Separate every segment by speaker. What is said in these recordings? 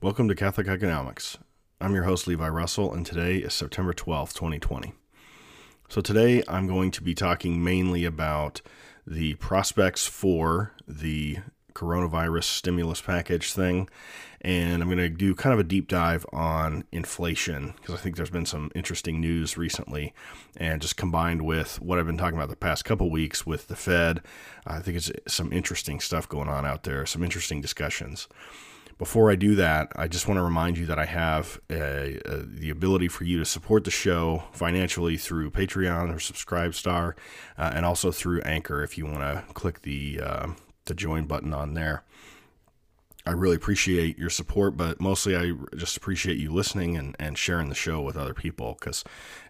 Speaker 1: Welcome to Catholic Economics. I'm your host, Levi Russell, and today is September 12th, 2020. So, today I'm going to be talking mainly about the prospects for the coronavirus stimulus package thing, and I'm going to do kind of a deep dive on inflation because I think there's been some interesting news recently, and just combined with what I've been talking about the past couple weeks with the Fed, I think it's some interesting stuff going on out there, some interesting discussions. Before I do that, I just want to remind you that I have a, a, the ability for you to support the show financially through Patreon or Subscribestar, uh, and also through Anchor if you want to click the uh, the join button on there. I really appreciate your support, but mostly I just appreciate you listening and, and sharing the show with other people because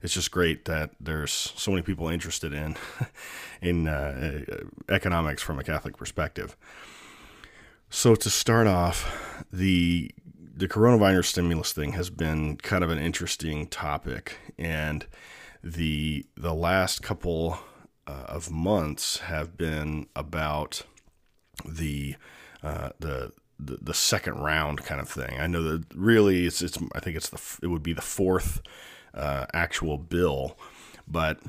Speaker 1: it's just great that there's so many people interested in in uh, economics from a Catholic perspective. So to start off, the the coronavirus stimulus thing has been kind of an interesting topic, and the the last couple uh, of months have been about the uh, the the, the second round kind of thing. I know that really it's it's I think it's the it would be the fourth uh, actual bill, but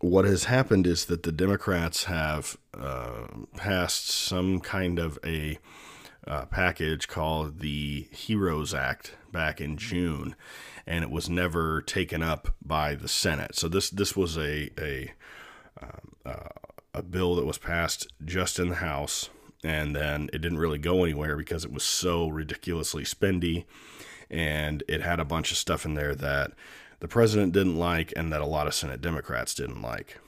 Speaker 1: what has happened is that the Democrats have uh, passed some kind of a uh, package called the HEROES Act back in June, and it was never taken up by the Senate. So this this was a a um, uh, a bill that was passed just in the House, and then it didn't really go anywhere because it was so ridiculously spendy, and it had a bunch of stuff in there that the president didn't like and that a lot of Senate Democrats didn't like.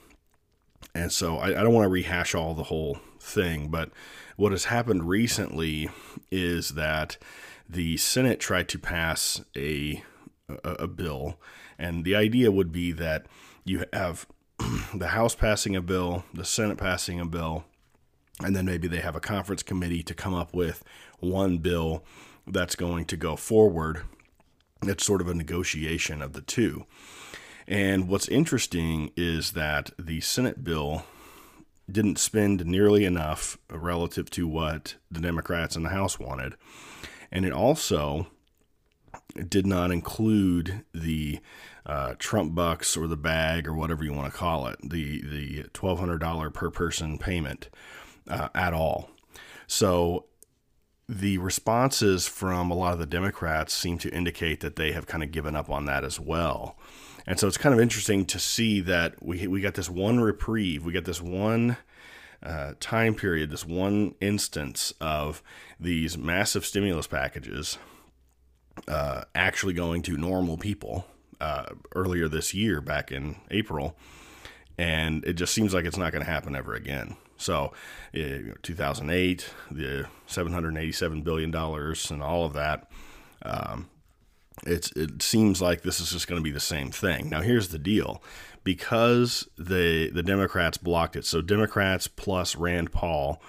Speaker 1: And so I, I don't want to rehash all the whole thing, but what has happened recently is that the Senate tried to pass a, a, a bill, and the idea would be that you have the House passing a bill, the Senate passing a bill, and then maybe they have a conference committee to come up with one bill that's going to go forward it's sort of a negotiation of the two. And what's interesting is that the Senate bill didn't spend nearly enough relative to what the Democrats in the House wanted. And it also did not include the uh, Trump bucks or the bag or whatever you want to call it, the, the $1,200 per person payment uh, at all. So the responses from a lot of the Democrats seem to indicate that they have kind of given up on that as well. And so it's kind of interesting to see that we we got this one reprieve, we got this one uh, time period, this one instance of these massive stimulus packages uh, actually going to normal people uh, earlier this year, back in April, and it just seems like it's not going to happen ever again. So, uh, 2008, the 787 billion dollars, and all of that. Um, it's it seems like this is just going to be the same thing. Now, here's the deal: because the the Democrats blocked it, so Democrats plus Rand Paul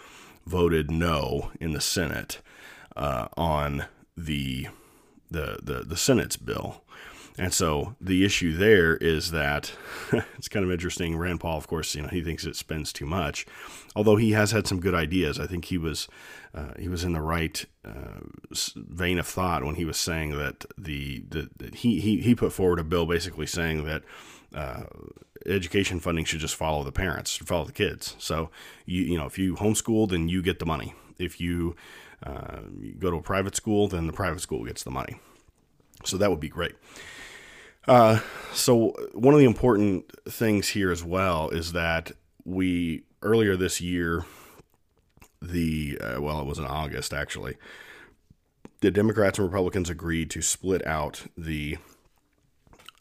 Speaker 1: voted no in the Senate uh, on the the the the Senate's bill. And so the issue there is that it's kind of interesting. Rand Paul, of course, you know, he thinks it spends too much, although he has had some good ideas. I think he was uh, he was in the right uh, vein of thought when he was saying that the, the, he, he he put forward a bill basically saying that. Uh, education funding should just follow the parents, follow the kids. So you you know if you homeschool, then you get the money. If you, uh, you go to a private school, then the private school gets the money. So that would be great. Uh, so one of the important things here as well is that we earlier this year, the uh, well, it was in August actually. The Democrats and Republicans agreed to split out the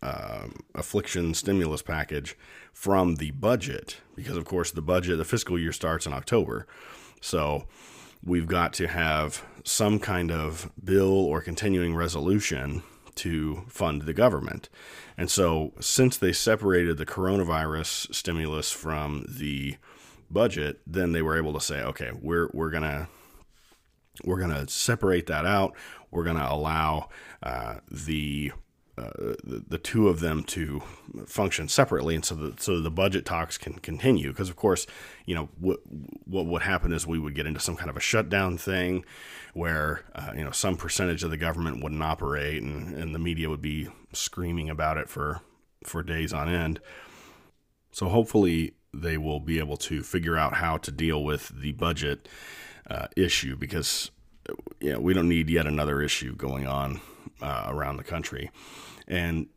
Speaker 1: um, affliction stimulus package from the budget because, of course, the budget, the fiscal year starts in October. So we've got to have some kind of bill or continuing resolution to fund the government. And so, since they separated the coronavirus stimulus from the budget, then they were able to say, okay, we're we're gonna we're gonna separate that out. We're gonna allow uh, the uh, the, two of them to function separately, and so the so the budget talks can continue. Because of course, you know what what would happen is we would get into some kind of a shutdown thing, where uh, you know some percentage of the government wouldn't operate, and, and the media would be screaming about it for for days on end. So hopefully they will be able to figure out how to deal with the budget uh, issue because you know, we don't need yet another issue going on uh, around the country. And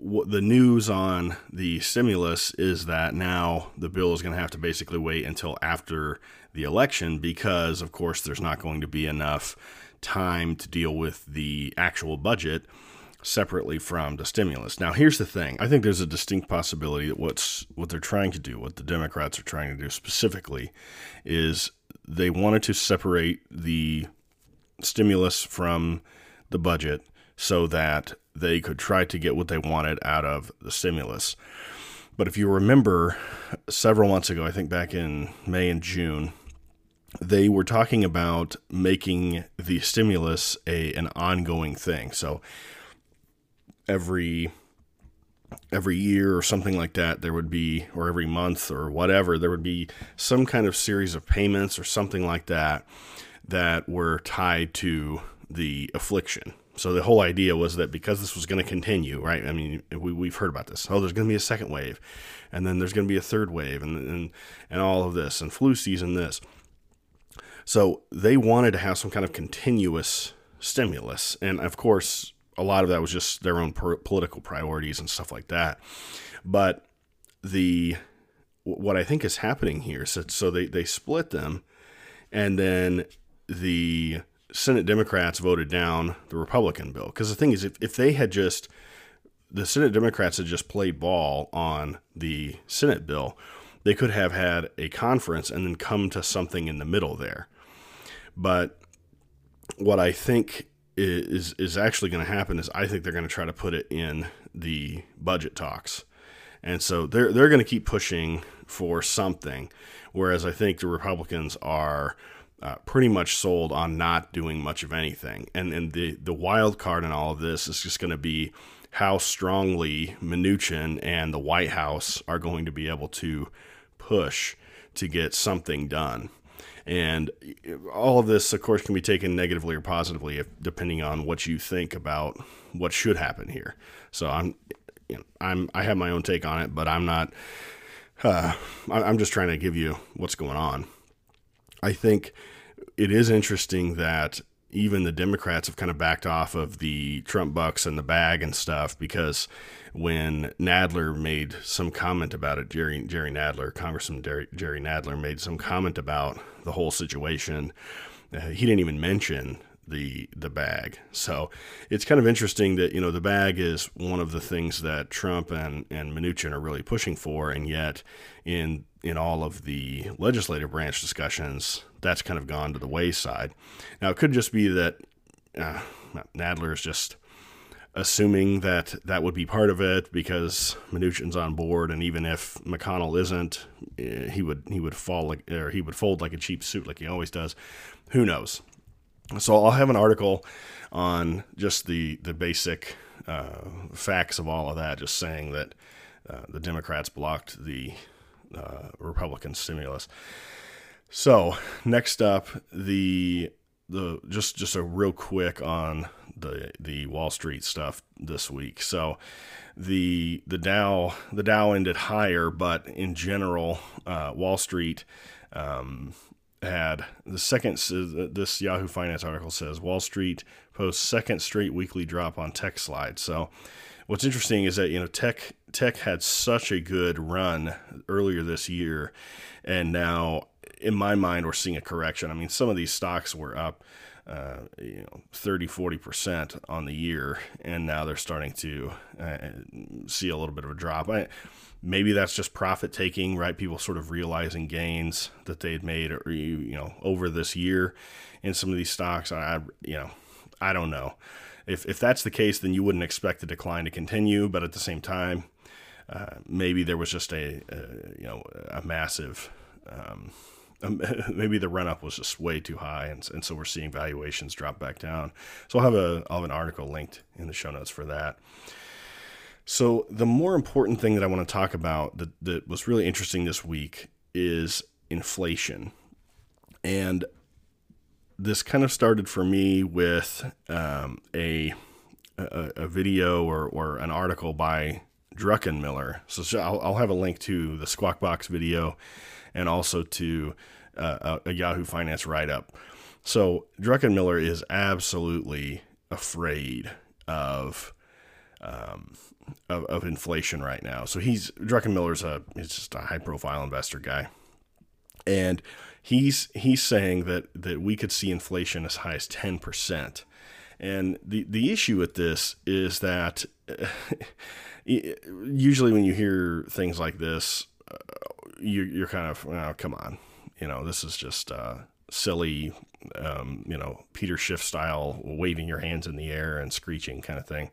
Speaker 1: the news on the stimulus is that now the bill is going to have to basically wait until after the election because, of course, there's not going to be enough time to deal with the actual budget separately from the stimulus. Now, here's the thing. I think there's a distinct possibility that what's what they're trying to do, what the Democrats are trying to do specifically, is they wanted to separate the stimulus from the budget so that they could try to get what they wanted out of the stimulus. But if you remember several months ago, I think back in May and June, they were talking about making the stimulus a an ongoing thing. So every every year or something like that there would be or every month or whatever there would be some kind of series of payments or something like that that were tied to the affliction. So the whole idea was that because this was going to continue right i mean we, we've heard about this. Oh there's going to be a second wave and then there's going to be a third wave and, and and all of this and flu season this. So they wanted to have some kind of continuous stimulus and of course a lot of that was just their own per- political priorities and stuff like that. But the what I think is happening here, that so they, they split them, and then the Senate Democrats voted down the Republican bill. Because the thing is, if, if they had just the Senate Democrats had just played ball on the Senate bill, they could have had a conference and then come to something in the middle there. But what I think is is actually going to happen is I think they're going to try to put it in the budget talks, and so they're they're going to keep pushing for something, whereas I think the Republicans are. Uh, pretty much sold on not doing much of anything, and and the the wild card in all of this is just going to be how strongly Mnuchin and the White House are going to be able to push to get something done. And all of this, of course, can be taken negatively or positively, if, depending on what you think about what should happen here. So I'm, you know, I'm, I have my own take on it, but I'm not. Uh, I'm just trying to give you what's going on. I think it is interesting that even the Democrats have kind of backed off of the Trump bucks and the bag and stuff because when Nadler made some comment about it, Jerry Jerry Nadler, Congressman Jerry, Jerry Nadler made some comment about the whole situation. Uh, he didn't even mention the the bag. So it's kind of interesting that you know the bag is one of the things that Trump and and Mnuchin are really pushing for, and yet in in all of the legislative branch discussions, that's kind of gone to the wayside. Now it could just be that uh, Nadler is just assuming that that would be part of it because Mnuchin's on board, and even if McConnell isn't, eh, he would he would fall like or he would fold like a cheap suit like he always does. Who knows? So I'll have an article on just the the basic uh, facts of all of that, just saying that uh, the Democrats blocked the uh, Republican stimulus. So next up, the the just just a real quick on the the Wall Street stuff this week. So the the Dow the Dow ended higher, but in general, uh, Wall Street um, had the second. This Yahoo Finance article says Wall Street posts second straight weekly drop on tech slide. So what's interesting is that you know tech tech had such a good run earlier this year, and now in my mind we're seeing a correction. I mean, some of these stocks were up. Uh, you know 30 40% on the year and now they're starting to uh, see a little bit of a drop I, maybe that's just profit taking, right? People sort of realizing gains that they had made, or you know, over this year in some of these stocks. I, you know, I don't know. If if that's the case, then you wouldn't expect the decline to continue. But at the same time, uh, maybe there was just a, a you know a massive um, maybe the run up was just way too high, and, and so we're seeing valuations drop back down. So I'll have a I'll have an article linked in the show notes for that. So the more important thing that I want to talk about that, that was really interesting this week is inflation, and this kind of started for me with um, a, a, a video or or an article by Druckenmiller. So I'll, I'll have a link to the Squawk Box video and also to uh, a, Yahoo Finance write up. So Druckenmiller is absolutely afraid of, um, of, of inflation right now. So he's Druckenmiller's a he's just a high profile investor guy, and he's he's saying that that we could see inflation as high as ten percent. And the the issue with this is that usually when you hear things like this, uh, you, you're kind of, oh, come on, you know, this is just uh, silly, um, you know, Peter Schiff style, waving your hands in the air and screeching kind of thing.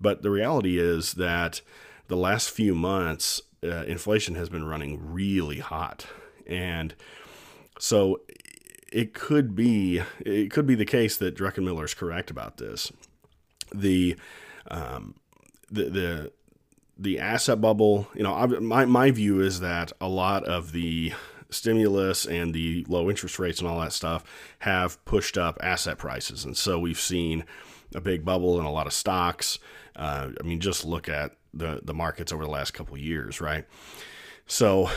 Speaker 1: But the reality is that the last few months, uh, inflation has been running really hot, and so it could be it could be the case that Druckenmiller is correct about this. The um, the the the asset bubble, you know, my, my view is that a lot of the stimulus and the low interest rates and all that stuff have pushed up asset prices. And so we've seen a big bubble in a lot of stocks. Uh, I mean, just look at the, the markets over the last couple years, right? So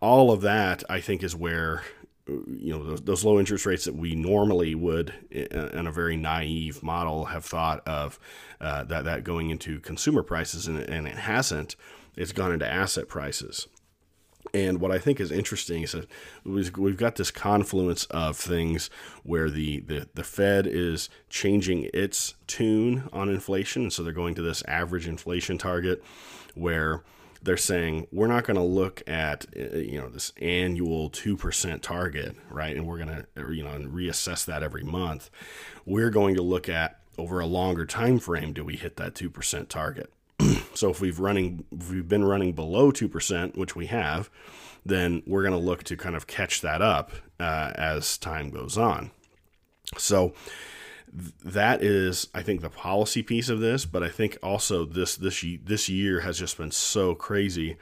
Speaker 1: all of that, I think, is where you know those, those, low interest rates that we normally would in a very naive model have thought of uh, that that going into consumer prices and, and it hasn't it's gone into asset prices and what I think is interesting is that we've got this confluence of things where the, the, the Fed is changing its tune on inflation. And so they're going to this average inflation target where they're saying we're not going to look at uh, you know this annual 2% target right? And we're going to you know reassess that every month. We're going to look at over a longer time frame do we hit that 2% target so if we've running if we've been running below 2% which we have then we're going to look to kind of catch that up uh, as time goes on so that is I think the policy piece of this, but I think also this this this year has just been so crazy.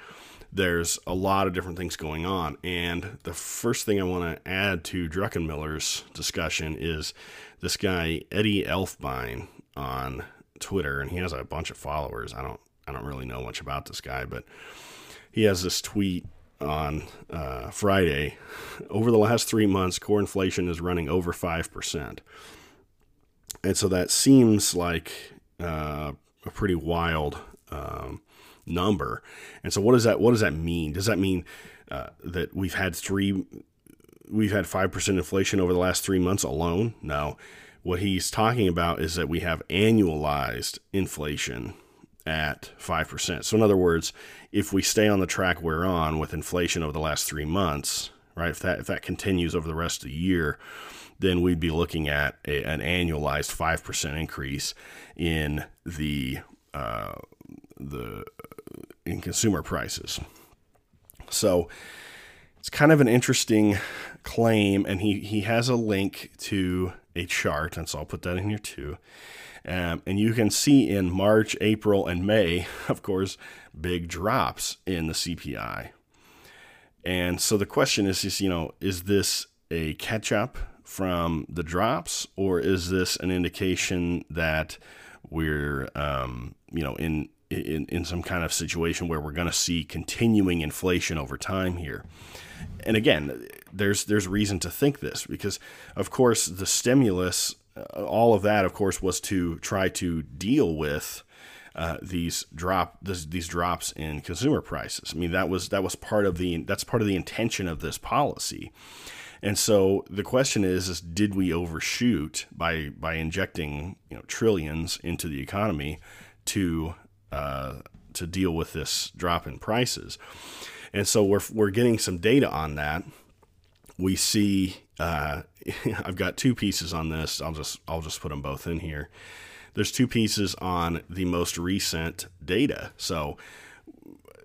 Speaker 1: There's a lot of different things going on, and the first thing I want to add to Druckenmiller's discussion is this guy Eddy Elfenbein on Twitter, and he has a bunch of followers. I don't I don't really know much about this guy, but he has this tweet on uh, Friday. Over the last three months, core inflation is running over five percent and so that seems like uh, a pretty wild um, number. And so, what does that what does that mean? Does that mean uh, that we've had three we've had five percent inflation over the last three months alone? No. What he's talking about is that we have annualized inflation at 5%. So, in other words, if we stay on the track we're on with inflation over the last three months, right, if that, if that continues over the rest of the year, then we'd be looking at a, an annualized 5% increase in the uh, the in consumer prices. So it's kind of an interesting claim, and he, he has a link to a chart, and so I'll put that in here too. Um, and you can see in March, April, and May, of course, big drops in the CPI. And so the question is, is you know, is this a catch up from the drops, or is this an indication that we're, um, you know, in, in in some kind of situation where we're going to see continuing inflation over time here? And again, there's there's reason to think this because, of course, the stimulus, uh, all of that, of course, was to try to deal with. Uh, these drop this, these drops in consumer prices. I mean that was that was part of the that's part of the intention of this policy. And so the question is, is did we overshoot by by injecting you know trillions into the economy to uh, to deal with this drop in prices? And so we're we're getting some data on that. We see uh, I've got two pieces on this. I'll just I'll just put them both in here. There's two pieces on the most recent data. So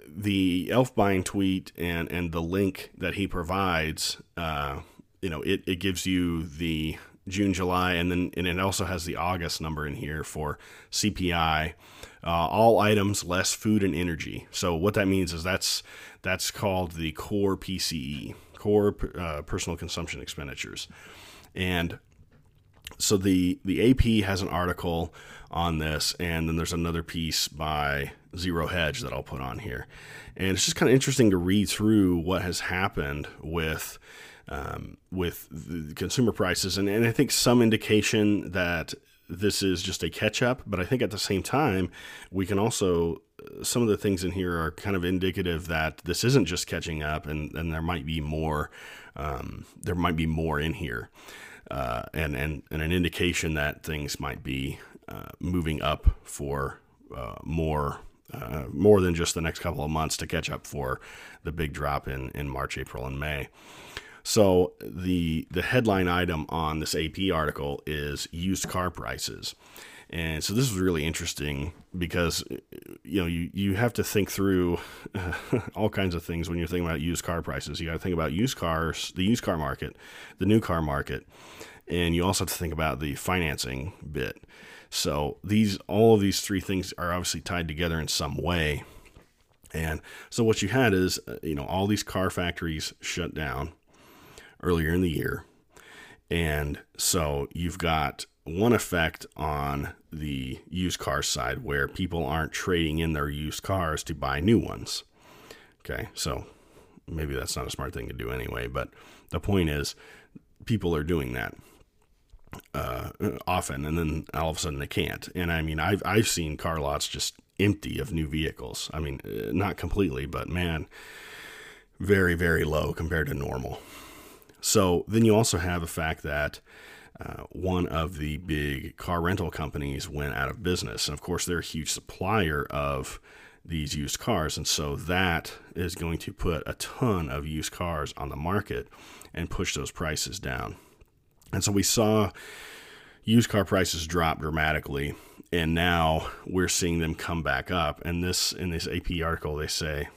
Speaker 1: the Elfenbein tweet and and the link that he provides, uh, you know, it, it gives you the June, July, and then and it also has the August number in here for CPI. Uh, all items less food and energy. So what that means is that's that's called the core PCE, core uh, personal consumption expenditures, and so the the AP has an article on this, and then there's another piece by Zero Hedge that I'll put on here, and it's just kind of interesting to read through what has happened with um, with the consumer prices, and, and I think some indication that this is just a catch up, but I think at the same time, we can also, some of the things in here are kind of indicative that this isn't just catching up and, and there might be more, um, there might be more in here. Uh, and, and, and an indication that things might be uh, moving up for uh, more uh, more than just the next couple of months to catch up for the big drop in, in March, April, and May. So the the headline item on this AP article is used car prices. And so this is really interesting because you know you, you have to think through all kinds of things when you're thinking about used car prices. You got to think about used cars, the used car market, the new car market, and you also have to think about the financing bit. So these all of these three things are obviously tied together in some way. And so what you had is uh, you know all these car factories shut down earlier in the year. And so you've got one effect on the used car side where people aren't trading in their used cars to buy new ones. Okay, so maybe that's not a smart thing to do anyway, but the point is people are doing that uh, often and then all of a sudden they can't. And I mean, I've, I've seen car lots just empty of new vehicles. I mean, uh, not completely, but man, very, very low compared to normal. So then you also have the fact that uh, one of the big car rental companies went out of business. And of course, they're a huge supplier of these used cars. And so that is going to put a ton of used cars on the market and push those prices down. And so we saw used car prices drop dramatically. And now we're seeing them come back up. And this, in this AP article, they say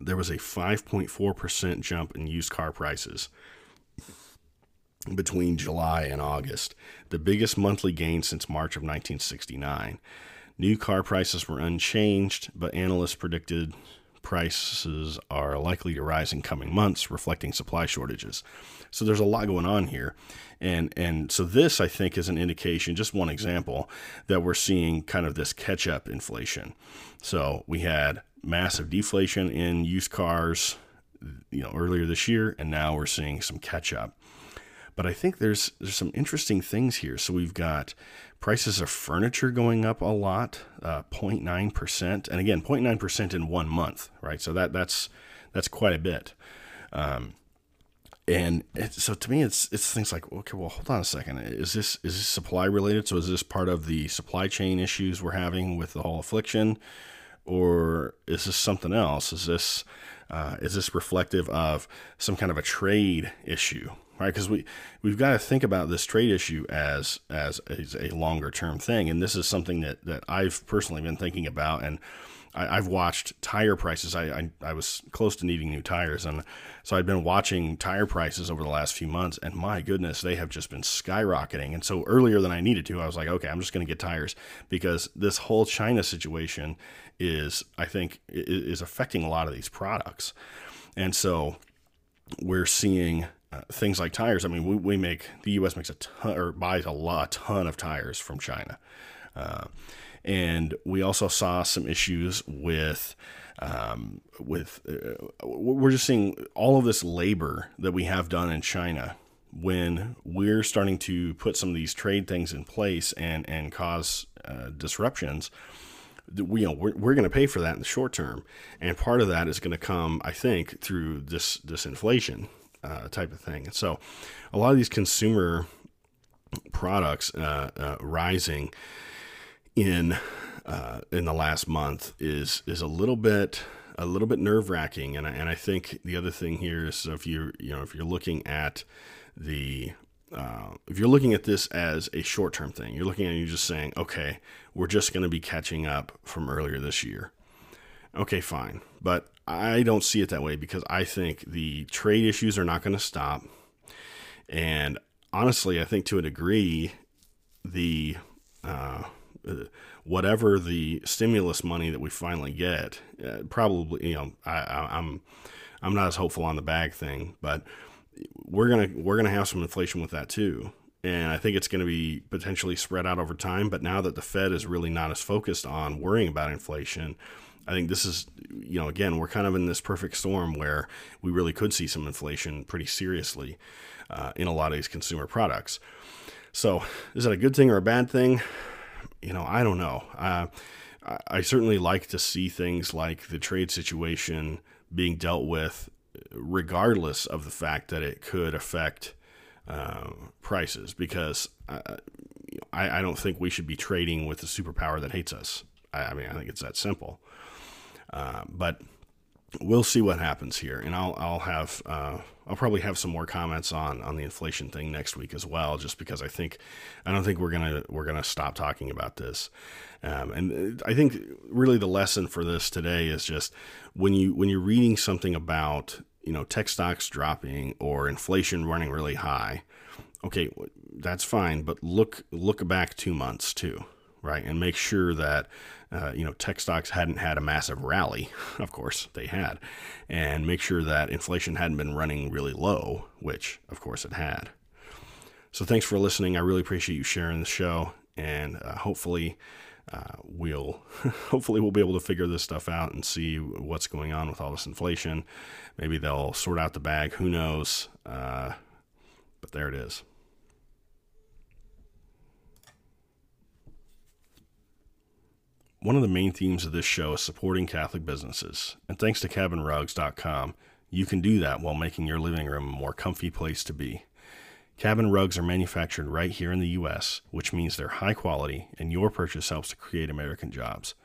Speaker 1: there was a 5.4% jump in used car prices between July and August, the biggest monthly gain since March of 1969. New car prices were unchanged, but analysts predicted prices are likely to rise in coming months, reflecting supply shortages. So there's a lot going on here. And and so this I think is an indication, just one example, that we're seeing kind of this catch up inflation. So we had massive deflation in used cars, you know, earlier this year, and now we're seeing some catch up. But I think there's there's some interesting things here. So we've got prices of furniture going up a lot, uh, 0.9 percent, and again 0.9 percent in one month, right? So that that's that's quite a bit. Um, and it, so to me, it's it's things like okay, well, hold on a second. Is this is this supply related? So is this part of the supply chain issues we're having with the whole affliction? or is this something else? Is this uh, is this reflective of some kind of a trade issue, right? Because we we've got to think about this trade issue as as, as a longer term thing, and this is something that that I've personally been thinking about and I, have watched tire prices. I, I, I was close to needing new tires, and so I've been watching tire prices over the last few months, and my goodness, they have just been skyrocketing. And so earlier than I needed to, I was like, okay, I'm just going to get tires because this whole China situation is, I think, is affecting a lot of these products, and so we're seeing. Things like tires. I mean, we, we make the U.S. makes a ton or buys a lot, a ton of tires from China. Uh, and we also saw some issues with um, with uh, we're just seeing all of this labor that we have done in China when we're starting to put some of these trade things in place and and cause uh, disruptions we, you know we're, we're going to pay for that in the short term and part of that is going to come i think through this this inflation uh, type of thing so a lot of these consumer products uh, uh rising in uh, in the last month is is a little bit a little bit nerve wracking. And I, and I think the other thing here is if you you know if you're looking at the uh, if you're looking at this as a short term thing, you're looking at you're just saying, okay, we're just going to be catching up from earlier this year. Okay, fine. But I don't see it that way because I think the trade issues are not going to stop. And honestly, I think to a degree, the uh, whatever the stimulus money that we finally get, uh, probably you know I, I, I'm I'm not as hopeful on the bag thing, but we're gonna we're gonna have some inflation with that too, and I think it's going to be potentially spread out over time. But now that the Fed is really not as focused on worrying about inflation, I think this is you know again we're kind of in this perfect storm where we really could see some inflation pretty seriously uh, in a lot of these consumer products. So is that a good thing or a bad thing? You know, I don't know. Uh, I certainly like to see things like the trade situation being dealt with regardless of the fact that it could affect uh, prices, because I, I, don't think we should be trading with a superpower that hates us. I, I mean, I think it's that simple. Uh, but we'll see what happens here, and I'll I'll have uh, I'll probably have some more comments on on the inflation thing next week as well, just because I think I don't think we're gonna we're gonna stop talking about this, um, and I think really the lesson for this today is just when you when you're reading something about you know tech stocks dropping or inflation running really high, okay, that's fine, but look look back two months too right? And make sure that uh, you know tech stocks hadn't had a massive rally. Of course, they had, and make sure that inflation hadn't been running really low, which of course it had. So thanks for listening. I really appreciate you sharing the show, and uh, hopefully. Uh, we'll hopefully we'll be able to figure this stuff out and see what's going on with all this inflation. Maybe they'll sort out the bag. Who knows? Uh, but there it is. One of the main themes of this show is supporting Catholic businesses, and thanks to cabinrugs.com, you can do that while making your living room a more comfy place to be. Cabin rugs are manufactured right here in the U.S., which means they're high quality, and your purchase helps to create American jobs.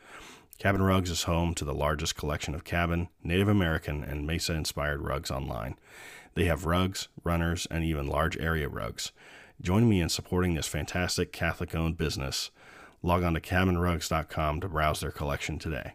Speaker 1: Cabin Rugs is home to the largest collection of cabin, Native American, and Mesa inspired rugs online. They have rugs, runners, and even large area rugs. Join me in supporting this fantastic Catholic owned business log on to cabinrugs.com to browse their collection today.